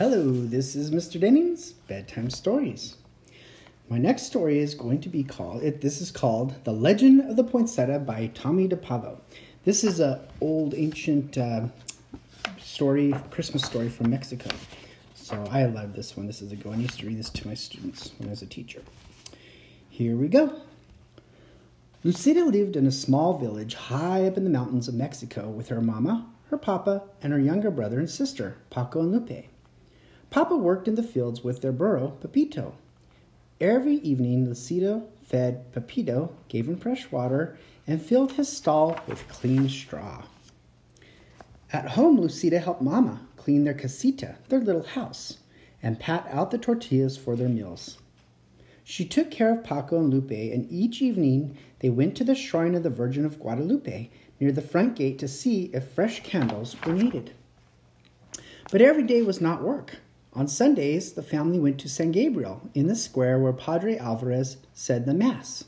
Hello, this is Mr. Dennings, Bedtime Stories. My next story is going to be called, it, this is called The Legend of the Poinsettia by Tomie dePaola. This is an old ancient uh, story, Christmas story from Mexico. So I love this one. This is a go. I used to read this to my students when I was a teacher. Here we go. Lucida lived in a small village high up in the mountains of Mexico with her mama, her papa, and her younger brother and sister, Paco and Lupe. Papa worked in the fields with their burro, Pepito. Every evening, Lucida fed Pepito, gave him fresh water, and filled his stall with clean straw. At home, Lucida helped Mama clean their casita, their little house, and pat out the tortillas for their meals. She took care of Paco and Lupe, and each evening they went to the shrine of the Virgin of Guadalupe near the front gate to see if fresh candles were needed. But every day was not work. On Sundays, the family went to San Gabriel in the square where Padre Alvarez said the Mass.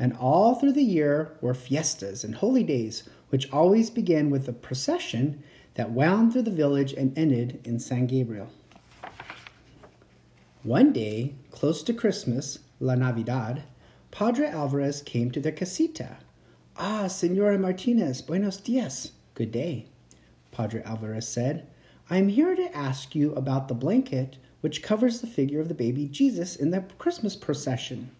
And all through the year were fiestas and holy days, which always began with a procession that wound through the village and ended in San Gabriel. One day, close to Christmas, La Navidad, Padre Alvarez came to their casita. Ah, Senora Martinez, buenos dias. Good day. Padre Alvarez said, I am here to ask you about the blanket which covers the figure of the baby Jesus in the Christmas procession.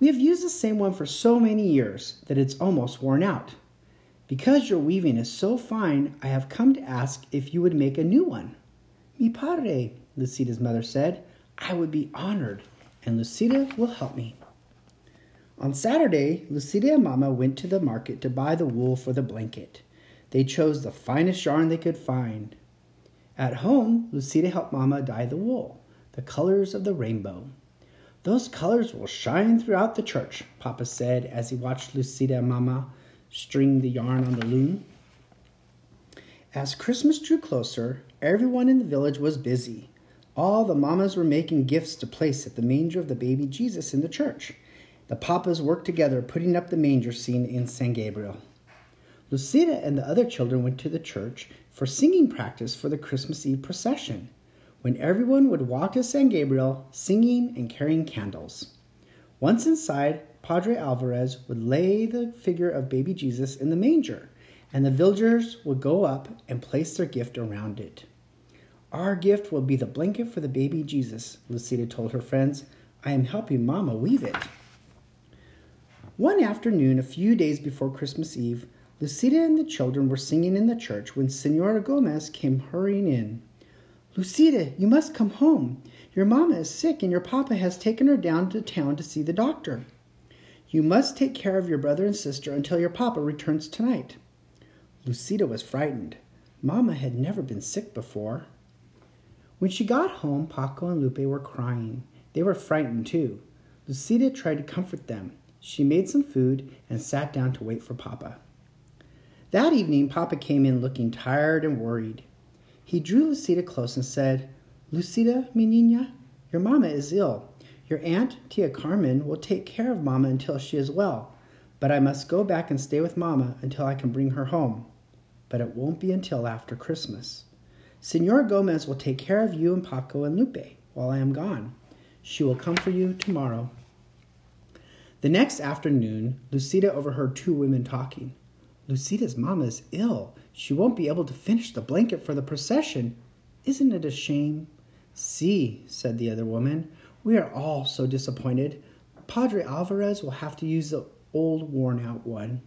We have used the same one for so many years that it's almost worn out. Because your weaving is so fine, I have come to ask if you would make a new one. Mi padre, Lucida's mother said. I would be honored, and Lucida will help me. On Saturday, Lucida and Mama went to the market to buy the wool for the blanket. They chose the finest yarn they could find. At home, Lucida helped Mama dye the wool, the colors of the rainbow. Those colors will shine throughout the church, Papa said as he watched Lucida and Mama string the yarn on the loom. As Christmas drew closer, everyone in the village was busy. All the mamas were making gifts to place at the manger of the baby Jesus in the church. The papas worked together putting up the manger scene in San Gabriel. Lucida and the other children went to the church for singing practice for the Christmas Eve procession, when everyone would walk to San Gabriel singing and carrying candles. Once inside, Padre Alvarez would lay the figure of baby Jesus in the manger, and the villagers would go up and place their gift around it. Our gift will be the blanket for the baby Jesus, Lucita told her friends. I am helping Mama weave it. One afternoon, a few days before Christmas Eve, Lucida and the children were singing in the church when Senora Gomez came hurrying in. Lucida, you must come home. Your mamma is sick and your papa has taken her down to town to see the doctor. You must take care of your brother and sister until your papa returns tonight. Lucida was frightened. Mamma had never been sick before. When she got home, Paco and Lupe were crying. They were frightened too. Lucida tried to comfort them. She made some food and sat down to wait for Papa. That evening, Papa came in looking tired and worried. He drew Lucida close and said, Lucida, mi niña, your mamma is ill. Your aunt, Tia Carmen, will take care of mamma until she is well, but I must go back and stay with mamma until I can bring her home. But it won't be until after Christmas. Senor Gomez will take care of you and Paco and Lupe while I am gone. She will come for you tomorrow. The next afternoon, Lucida overheard two women talking. Lucida's mamma is ill. She won't be able to finish the blanket for the procession. Isn't it a shame? See, said the other woman, we are all so disappointed. Padre Alvarez will have to use the old worn out one.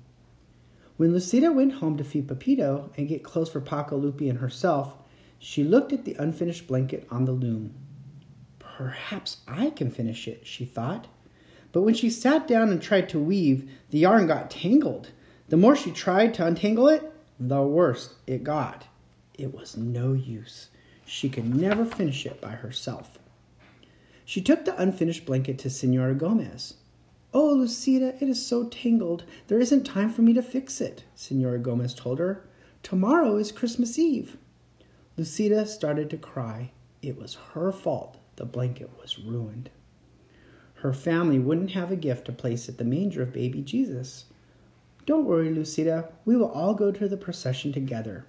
When Lucida went home to feed Pepito and get clothes for Paco, Lupe, and herself, she looked at the unfinished blanket on the loom. Perhaps I can finish it, she thought. But when she sat down and tried to weave, the yarn got tangled. The more she tried to untangle it, the worse it got. It was no use. She could never finish it by herself. She took the unfinished blanket to Senora Gomez. Oh, Lucida, it is so tangled. There isn't time for me to fix it, Senora Gomez told her. Tomorrow is Christmas Eve. Lucida started to cry. It was her fault the blanket was ruined. Her family wouldn't have a gift to place at the manger of baby Jesus. Don't worry, Lucida. We will all go to the procession together.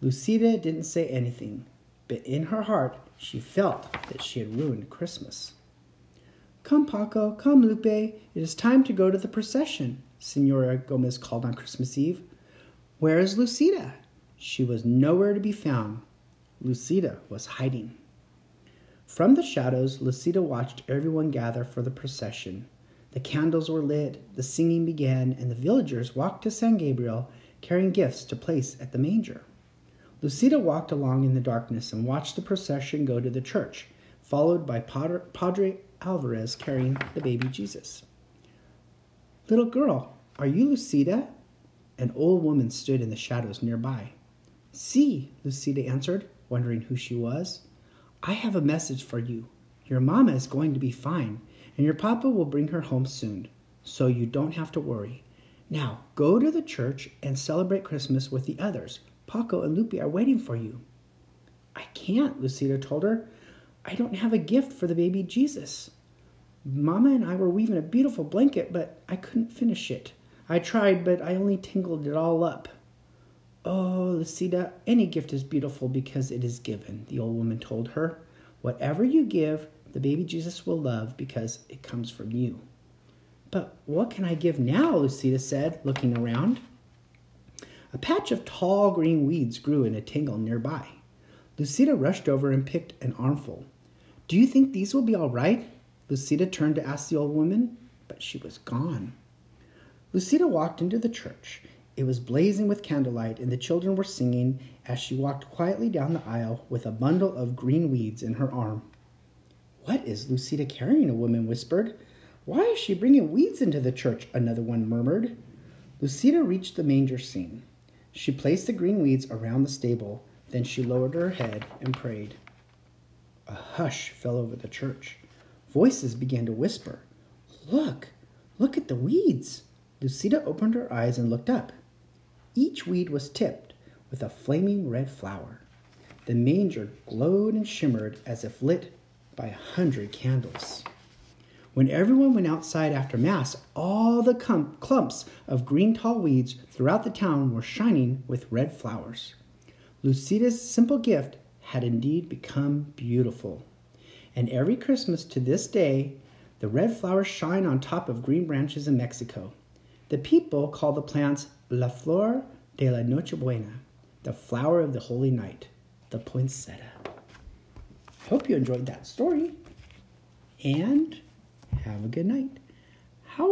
Lucida didn't say anything. but in her heart she felt that she had ruined Christmas. Come, Paco, come, Lupe, it is time to go to the procession, Senora Gomez called on Christmas Eve. Where is Lucida? She was nowhere to be found. Lucida was hiding. From the shadows, Lucida watched everyone gather for the procession. The candles were lit, the singing began, and the villagers walked to San Gabriel carrying gifts to place at the manger. Lucida walked along in the darkness and watched the procession go to the church, followed by Padre Alvarez carrying the baby Jesus. Little girl, are you Lucida? An old woman stood in the shadows nearby. See, Lucida answered, wondering who she was. I have a message for you. Your mama is going to be fine, and your papa will bring her home soon, so you don't have to worry. Now, go to the church and celebrate Christmas with the others. Paco and Lupe are waiting for you. I can't, Lucita told her. I don't have a gift for the baby Jesus. Mama and I were weaving a beautiful blanket, but I couldn't finish it. I tried, but I only tangled it all up. Oh, Lucida, any gift is beautiful because it is given, the old woman told her. Whatever you give, the baby Jesus will love because it comes from you. But what can I give now? Lucita said, looking around. A patch of tall green weeds grew in a tangle nearby. Lucita rushed over and picked an armful. Do you think these will be all right? Lucita turned to ask the old woman, but she was gone. Lucita walked into the church. It was blazing with candlelight, and the children were singing as she walked quietly down the aisle with a bundle of green weeds in her arm. What is Lucida carrying? A woman whispered. Why is she bringing weeds into the church? Another one murmured. Lucida reached the manger scene. She placed the green weeds around the stable, then she lowered her head and prayed. A hush fell over the church. Voices began to whisper. Look, look at the weeds. Lucida opened her eyes and looked up. Each weed was tipped with a flaming red flower. The manger glowed and shimmered as if lit by a hundred candles. When everyone went outside after Mass, all the clumps of green tall weeds throughout the town were shining with red flowers. Lucida's simple gift had indeed become beautiful and every Christmas to this day, the red flowers shine on top of green branches in Mexico. The people call the plants La Flor de la Nochebuena, the flower of the holy night, the poinsettia. Hope you enjoyed that story, and have a good night. How